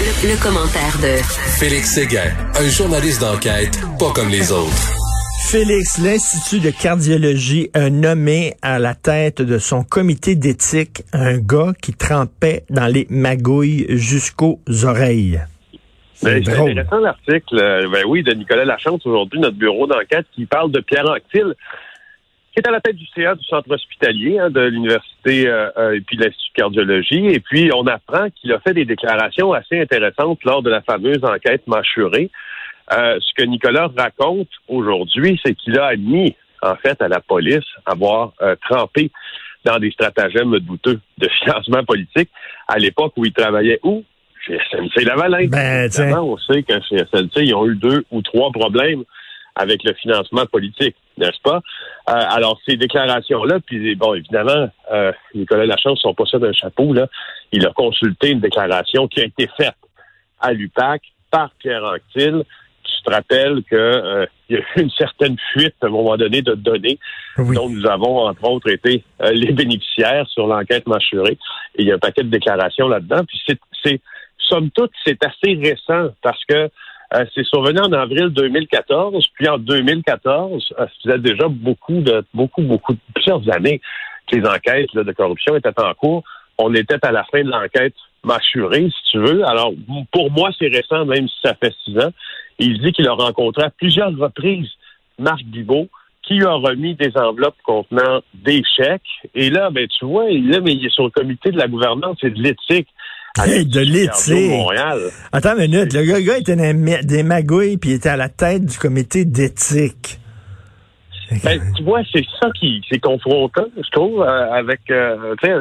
Le, le commentaire de Félix Séguin, un journaliste d'enquête pas comme les autres. Félix, l'Institut de cardiologie a nommé à la tête de son comité d'éthique un gars qui trempait dans les magouilles jusqu'aux oreilles. Ben, C'est drôle. intéressant l'article, euh, ben oui, de Nicolas Lachance aujourd'hui, notre bureau d'enquête, qui parle de Pierre Anctil, qui est à la tête du CA du centre hospitalier hein, de l'université euh, euh, et puis de l'Institut de cardiologie. Et puis, on apprend qu'il a fait des déclarations assez intéressantes lors de la fameuse enquête mâchurée. Euh, ce que Nicolas raconte aujourd'hui, c'est qu'il a admis, en fait, à la police avoir euh, trempé dans des stratagèmes douteux de financement politique à l'époque où il travaillait où? Chez SNC Lavalin. Ben, on sait que chez SNC, ils ont eu deux ou trois problèmes avec le financement politique, n'est-ce pas? Euh, alors, ces déclarations-là, puis bon, évidemment, euh, Nicolas Lachance ne sont pas ça d'un chapeau, là. Il a consulté une déclaration qui a été faite à l'UPAC par Pierre Anctil. Tu te rappelles qu'il euh, y a eu une certaine fuite à un moment donné de données Oui. dont nous avons, entre autres, été euh, les bénéficiaires sur l'enquête mâchurée. Et il y a un paquet de déclarations là-dedans. Puis c'est, c'est, somme toute, c'est assez récent parce que euh, c'est survenu en avril 2014. Puis en 2014, euh, ça faisait déjà beaucoup de, beaucoup, beaucoup, plusieurs années que les enquêtes là, de corruption étaient en cours. On était à la fin de l'enquête mâchurée, si tu veux. Alors, pour moi, c'est récent, même si ça fait six ans. Il dit qu'il a rencontré à plusieurs reprises Marc Bibot, qui a remis des enveloppes contenant des chèques. Et là, ben, tu vois, là, mais il est sur le comité de la gouvernance et de l'éthique. Hey, de l'éthique. Attends une minute, le gars, était dans des magouilles puis il était à la tête du comité d'éthique. Ben, tu vois, c'est ça qui c'est confrontant, je trouve, euh, avec euh, tu sais,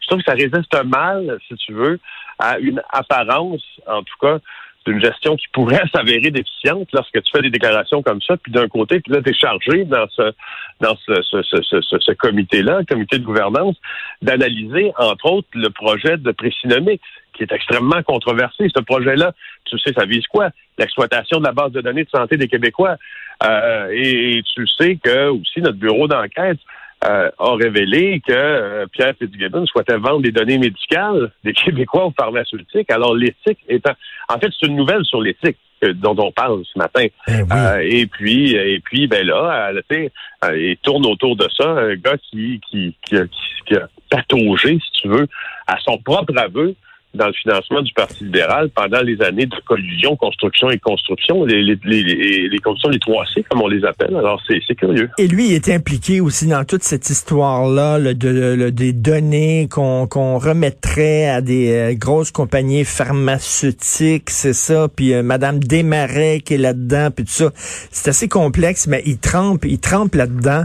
je trouve que ça résiste mal, si tu veux, à une apparence, en tout cas, d'une gestion qui pourrait s'avérer déficiente lorsque tu fais des déclarations comme ça, puis d'un côté, là, tu es chargé dans ce dans ce, ce, ce, ce, comité-là, comité de gouvernance, d'analyser, entre autres, le projet de Précinomics, qui est extrêmement controversé. Ce projet-là, tu sais, ça vise quoi? L'exploitation de la base de données de santé des Québécois. Euh, et tu sais que aussi notre bureau d'enquête euh, a révélé que euh, Pierre Fitzgibbon souhaitait vendre des données médicales des Québécois aux pharmaceutiques. Alors l'éthique étant, en fait, c'est une nouvelle sur l'éthique dont on parle ce matin. Ben oui. Euh, et puis, et puis, ben là, euh, tu sais, euh, il tourne autour de ça un gars qui qui, qui, a, qui- qui a pataugé, si tu veux, à son propre aveu dans le financement du Parti libéral pendant les années de collusion, construction et construction, les, les, les, les, constructions, les 3C, comme on les appelle. Alors, c'est curieux. Et lui, il était impliqué aussi dans toute cette histoire-là là, de, de- des données qu'on qu'on remettrait à des euh, grosses compagnies pharmaceutiques, c'est ça, puis euh, Madame Desmarais qui est là-dedans, puis tout ça. C'est assez complexe, mais il trempe, il trempe là-dedans.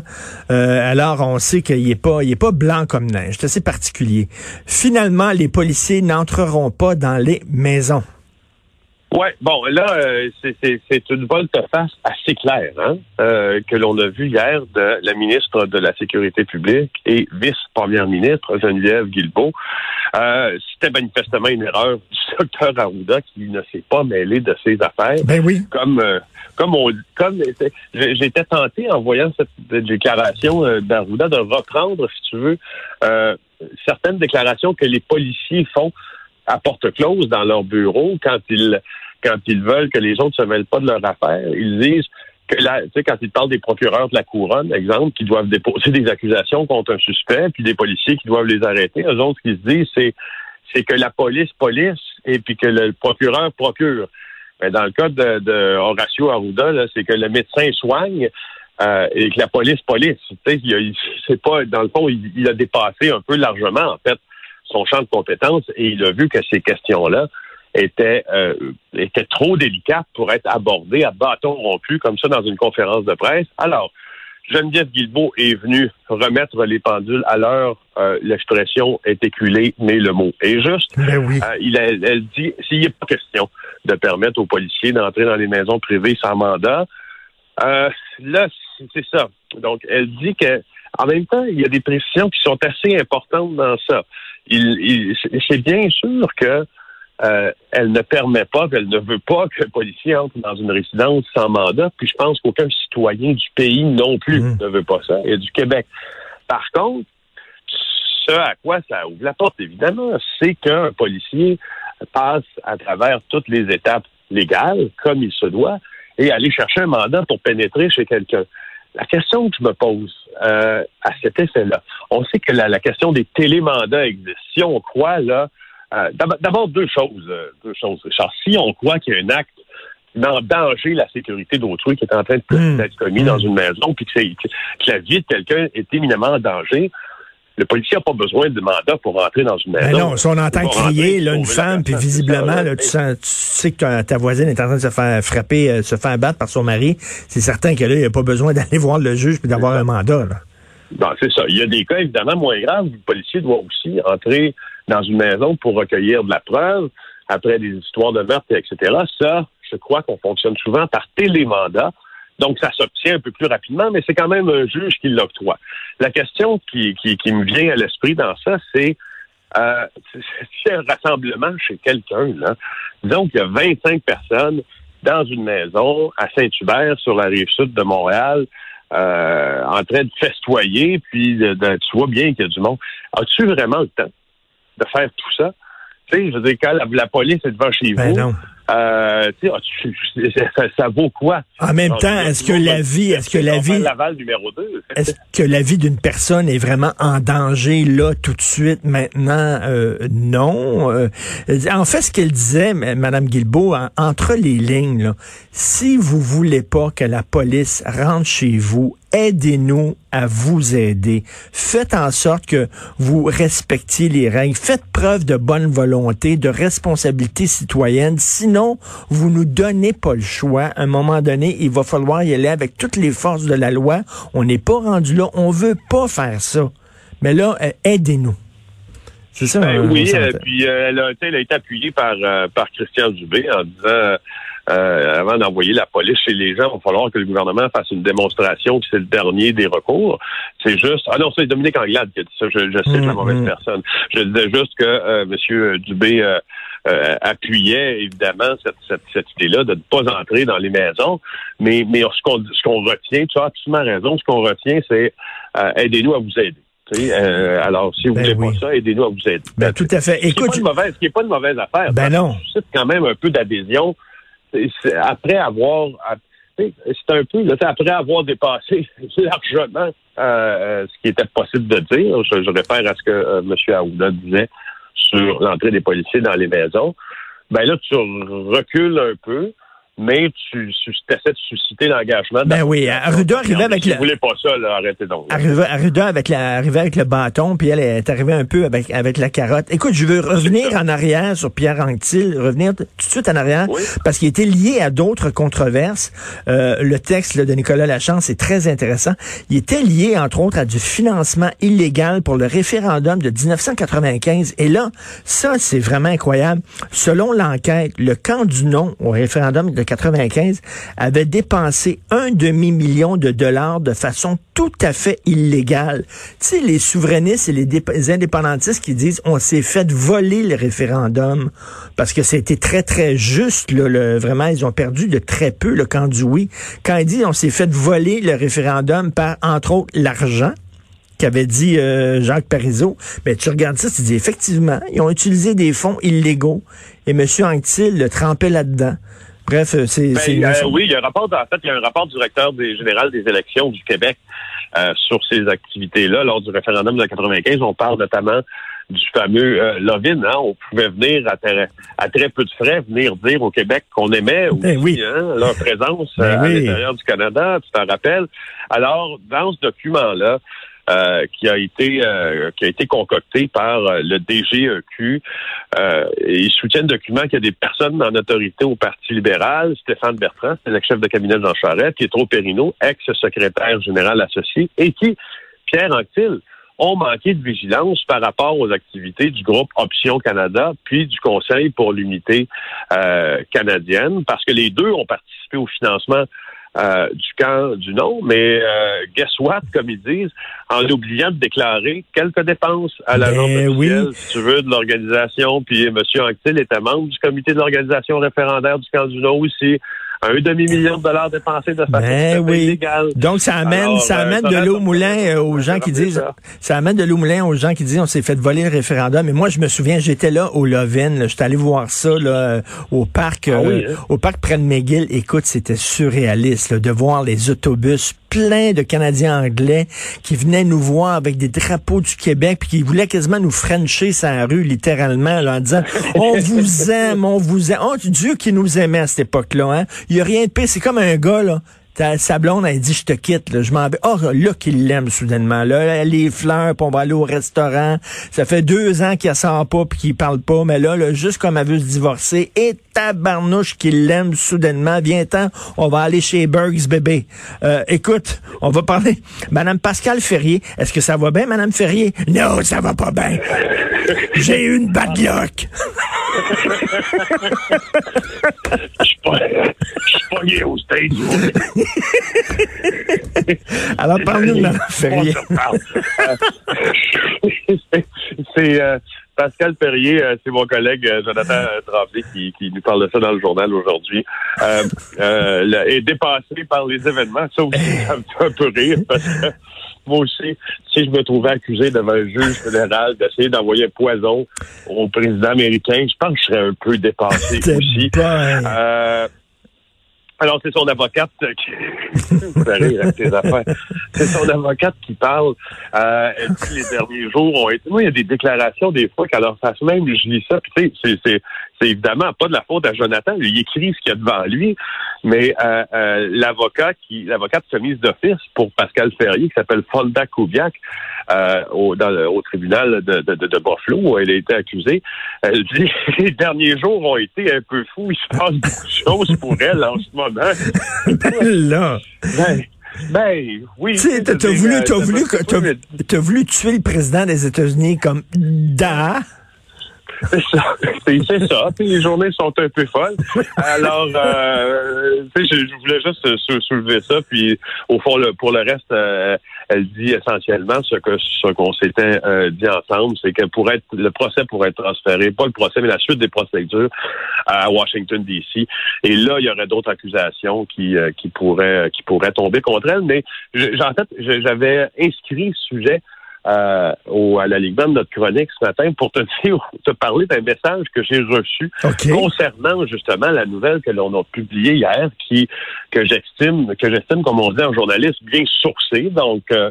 Euh, alors, on sait qu'il est pas, il est pas blanc comme neige. C'est assez particulier. Finalement, les policiers n'entreront pas dans les maisons. Ouais, bon, là, euh, c'est- une volte-face assez claire hein, euh, que l'on a vue hier de la ministre de la Sécurité publique et vice-première ministre Geneviève Guilbeault. Euh, C'était manifestement une erreur du docteur Arruda qui ne s'est pas mêlé de ses affaires. Ben oui. Comme comme on comme j'étais tenté en voyant cette déclaration d'Arruda de reprendre, si tu veux, certaines déclarations que les policiers font à porte close dans leur bureau quand ils quand ils veulent que les autres se mêlent pas de leur affaire. Ils disent que là, tu sais, quand ils parlent des procureurs de la couronne, exemple, qui doivent déposer des accusations contre un suspect, puis des policiers qui doivent les arrêter, eux autres, ce qu'ils se disent, c'est c'est que la police police et puis que le procureur procure. Mais dans le cas de, de Horacio Arruda, c'est que le médecin soigne euh, et que la police police. Tu sais, c'est pas dans le fond, il a dépassé un peu largement en fait son champ de compétences et il a vu que ces questions-là étaient euh, étaient trop délicates pour être abordées à bâton rompu comme ça dans une conférence de presse. Alors, Geneviève Guilbeault est venue remettre les pendules à l'heure. Euh, L'expression est éculée, mais le mot est juste. Ben oui. Euh, il a- elle dit, s'il n'est pas question de permettre aux policiers d'entrer dans les maisons privées sans mandat, euh, là, c'est- c'est ça. Donc, elle dit que, en même temps, il y a des précisions qui sont assez importantes dans ça. Il, il- c'est- bien sûr que euh, elle ne permet pas, qu'elle ne veut pas que le policier entre dans une résidence sans mandat. Puis je pense qu'aucun citoyen du pays non plus Mhm. ne veut pas ça, et du Québec. Par contre, ce à quoi ça ouvre la porte, évidemment, c'est qu'un policier passe à travers toutes les étapes légales, comme il se doit, et aller chercher un mandat pour pénétrer chez quelqu'un. La question que je me pose euh, à cet effet-là, on sait que la, la question des télémandats existe. Si on croit, là, euh, d'ab- d'abord deux choses, euh, deux choses, Richard. Si on croit qu'il y a un acte dans danger la sécurité d'autrui qui est en train de- Mm. d'être commis Mm. dans une maison, puis que, que la vie de quelqu'un est éminemment en danger, le policier n'a pas besoin de mandat pour rentrer dans une Ben maison. non, si on entend crier là, une femme, puis visiblement, là, tu, sens, tu sais que ta, ta voisine est en train de se faire frapper, euh, se faire battre par son mari, c'est certain que là, il n'y a pas besoin d'aller voir le juge puis d'avoir un mandat. Là. Bon, c'est ça. Il y a des cas évidemment moins graves. Le policier doit aussi entrer dans une maison pour recueillir de la preuve après des histoires de meurtre, etc. Ça, je crois qu'on fonctionne souvent par télémandat. Donc, ça s'obtient un peu plus rapidement, mais c'est quand même un juge qui l'octroie. La question qui, qui, qui me vient à l'esprit dans ça, c'est euh, si un rassemblement chez quelqu'un, là, disons qu'il y a 25 personnes dans une maison à Saint-Hubert, sur la rive sud de Montréal, euh, en train de festoyer, puis de, de- tu vois bien qu'il y a du monde. As-tu vraiment le temps de faire tout ça? Tu sais, je veux dire, quand la, la police est devant chez Ben vous, non. Euh, tu as-tu- ça, ça vaut quoi? En même temps, est-ce que la vie, est-ce que la vie, Laval numéro 2. est-ce que la vie d'une personne est vraiment en danger là tout de suite maintenant? Euh, Non. Euh, en fait, ce qu'elle disait, Madame Guilbeault, en- entre les lignes, là, si vous voulez pas que la police rentre chez vous, aidez-nous à vous aider. Faites en sorte que vous respectiez les règles. Faites preuve de bonne volonté, de responsabilité citoyenne. Sinon, vous nous donnez pas le choix. À un moment donné, il va falloir y aller avec toutes les forces de la loi. On n'est pas rendu là. On veut pas faire ça. Mais là, euh, aidez-nous. C'est ça. Ben euh, oui, euh, puis euh, elle, a, elle été appuyée par, euh, par Christian Dubé en disant, euh, avant d'envoyer la police chez les gens, il va falloir que le gouvernement fasse une démonstration que c'est le dernier des recours. C'est juste... Ah non, c'est Dominique Anglade qui a dit ça. Je, je cite la Mm, mauvaise personne. Je disais juste que euh, M. Dubé euh, euh, appuyait évidemment cette, cette, cette idée-là de ne pas entrer dans les maisons. Mais, mais ce qu'on ce qu'on retient, tu as absolument raison, ce qu'on retient, c'est euh, aidez-nous à vous aider. Tu sais, euh, alors, si vous Ben voulez oui. pas ça, aidez-nous à vous aider. Ben, tout à fait. Ce qui est Écoute, pas ce qui est pas une mauvaise affaire. Ben Ça non. suscite quand même un peu d'adhésion. Après avoir, c'est un peu, après avoir dépassé largement euh, euh, ce qui était possible de dire. Je, je réfère à ce que euh, M. Aouda disait sur l'entrée des policiers dans les maisons. Ben là, tu recules un peu, mais tu, tu essaies de susciter l'engagement. Ben oui. Arruda arrivait avec si le- vous voulez pas ça, là, arrêtez donc. là. Arriva, Arruda avec la, arrivait avec le bâton, puis elle est arrivée un peu avec, avec la carotte. Écoute, je veux revenir en arrière sur Pierre Anctil, revenir tout de suite en arrière, Oui. parce qu'il était lié à d'autres controverses. Euh, le texte là, de Nicolas Lachance est très intéressant. Il était lié, entre autres, à du financement illégal pour le référendum de 1995. Et là, ça, c'est vraiment incroyable. Selon l'enquête, le camp du non au référendum de 95 avait dépensé un demi-million de dollars de façon tout à fait illégale. Tu sais, les souverainistes et les, dép- les indépendantistes qui disent on s'est fait voler le référendum parce que c'était très, très juste. Là, le, vraiment, ils ont perdu de très peu le camp du oui. Quand ils disent on s'est fait voler le référendum par, entre autres, l'argent, qu'avait dit euh, Jacques Parizeau, mais tu regardes ça, tu dis effectivement, ils ont utilisé des fonds illégaux et M. Anctil le trempait là-dedans. Bref, c'est... Ben, euh, oui, il y a un rapport, en fait, il y a un rapport du directeur des, général des élections du Québec euh, sur ces activités-là. Lors du référendum de 95, on parle notamment du fameux euh, Lovin. Hein, on pouvait venir à très, à très peu de frais, venir dire au Québec qu'on aimait aussi, Ben oui. hein, leur présence Ben euh, à l'intérieur du Canada, tu t'en rappelles? Alors, dans ce document-là, euh, qui a été euh, qui a été concocté par euh, le DGEQ. Euh, et il soutient le document qu'il y a des personnes en autorité au Parti libéral. Stéphane Bertrand, c'est l'ex-chef de cabinet de Jean Charest, Pietro Perino, ex-secrétaire général associé, et qui, Pierre Anctil, ont manqué de vigilance par rapport aux activités du groupe Option Canada, puis du Conseil pour l'unité canadienne, parce que les deux ont participé au financement euh, du camp du non, mais euh, guess what, comme ils disent, en oubliant de déclarer quelques dépenses à l'agence officielle, oui. si tu veux, de l'organisation, puis M. Anctil était membre du comité de l'organisation référendaire du camp du non aussi, un demi-million de dollars dépensés de façon Ben oui. illégale. Donc, ça amène, Alors, ça euh, amène de l'eau moulin euh, aux gens qui disent, ça. ça amène de l'eau au moulin aux gens qui disent, on s'est fait voler le référendum. Mais moi, je me souviens, j'étais là au Lovin, j'étais allé voir ça, là, euh, au parc, Ah euh, oui, hein? au parc près de McGill. Écoute, c'était surréaliste, là, de voir les autobus pleins de Canadiens anglais qui venaient nous voir avec des drapeaux du Québec puis qui voulaient quasiment nous frencher sa rue, littéralement, là, en disant, on vous aime, on vous aime. Oh, Dieu qui nous aimait à cette époque-là, hein. Il y a rien de pire. C'est comme un gars, là, ta, sa blonde, elle dit, je te quitte, là, je m'en vais. Oh, là, qu'il l'aime soudainement. Là, les fleurs, puis on va aller au restaurant. Ça fait deux ans qu'il sent pas puis qu'il parle pas, mais là, là, juste comme elle veut se divorcer, et tabarnouche qu'il l'aime soudainement. Viens-t'en, on va aller chez Burgs, bébé. Euh, écoute, on va parler. Madame Pascal Ferrier, est-ce que ça va bien, Madame Ferrier? Non, ça va pas bien. J'ai eu une bad luck. Je suis pas, je suis pas gay au stage. Alors, parle-nous de Ferrier. C'est- euh, Pascal Perrier, euh, c'est mon collègue euh, Jonathan Tremblay qui, qui nous parle de ça dans le journal aujourd'hui. Est dépassé par les événements. Ça aussi, ça me fait un peu rire parce que moi aussi, si je me trouvais accusé devant un juge fédéral d'essayer d'envoyer un poison au président américain, je pense que je serais un peu dépassé aussi. Euh, alors, c'est son avocate qui... Vous. C'est son avocate qui parle. Euh, les derniers jours ont été... Moi, il y a des déclarations des fois qu'à leur face même, je lis ça, puis tu sais, c'est- c'est évidemment pas de la faute à Jonathan. Il écrit ce qu'il y a devant lui, mais euh, euh, l'avocat qui, l'avocate commise d'office pour Pascal Ferrier, qui s'appelle Fonda Kubiak, euh, au, dans le- au tribunal de, de, Buffalo, où elle a été accusée, elle dit les derniers jours ont été un peu fous. Il se passe beaucoup de choses pour elle en ce moment. là. Ben, ben oui. T'as voulu, euh, ça voulu, voulu tuer le président des États-Unis comme da. C'est ça. C'est ça. Puis les journées sont un peu folles. Alors, euh, je, je voulais juste euh, sou- soulever ça. Puis, au fond, le- pour le reste, euh, elle dit essentiellement ce que ce qu'on s'était euh, dit ensemble, c'est que pour être le procès pourrait être transféré, pas le procès, mais la suite des procédures à Washington D.C. Et là, il y aurait d'autres accusations qui euh, qui pourraient qui pourraient tomber contre elle. Mais en fait, j'avais inscrit ce sujet euh, au, à la Ligue de notre chronique ce matin pour te dire, te parler d'un message que j'ai reçu concernant justement la nouvelle que l'on a publiée hier, qui que j'estime, que j'estime, comme on dit en journaliste, bien sourcée, donc euh,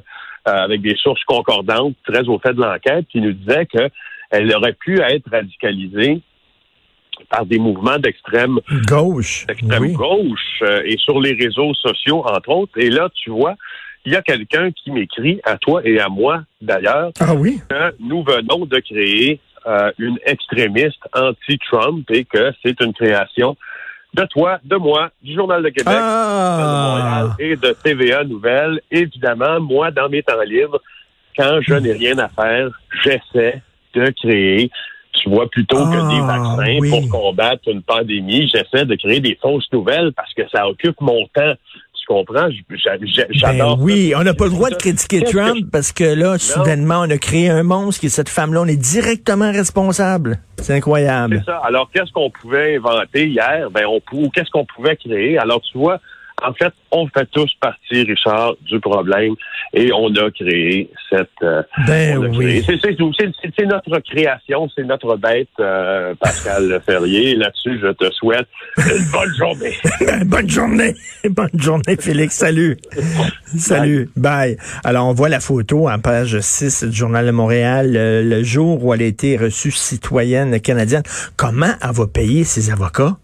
euh, avec des sources concordantes, très au fait de l'enquête, qui nous disait que elle aurait pu être radicalisée par des mouvements d'extrême Gauche. d'extrême Oui. gauche euh, et sur les réseaux sociaux, entre autres. Et là, tu vois, il y a quelqu'un qui m'écrit, à toi et à moi d'ailleurs, Ah oui? que nous venons de créer euh, une extrémiste anti-Trump et que c'est une création de toi, de moi, du Journal de Québec, de Ah! Montréal et de TVA Nouvelles. Évidemment, moi, dans mes temps libres, quand je n'ai rien à faire, j'essaie de créer, tu vois, plutôt que Ah, des vaccins oui. pour combattre une pandémie, j'essaie de créer des fausses nouvelles parce que ça occupe mon temps. Comprends? Ben oui, on n'a pas le droit de critiquer que Trump parce que là, soudainement, on a créé un monstre qui est cette femme-là. On est directement responsable. C'est incroyable. C'est ça. Alors, qu'est-ce qu'on pouvait inventer hier? Ben, on pou- ou qu'est-ce qu'on pouvait créer? Alors, tu vois, en fait, on fait tous partie, Richard, du problème et on a créé cette. euh, Ben on a créé- oui. C'est, notre création, c'est notre bête, euh, Pascal Ferrier. Là-dessus, je te souhaite une bonne journée. Bonne journée. Bonne journée, Félix. Salut. Salut. Bye. Alors, on voit la photo en page 6 du Journal de Montréal, le, le jour où elle a été reçue citoyenne canadienne. Comment elle va payer ses avocats?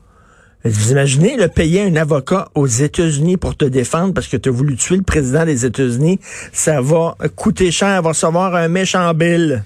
Vous imaginez le payer un avocat aux États-Unis pour te défendre parce que tu as voulu tuer le président des États-Unis, ça va coûter cher, va recevoir un méchant bill.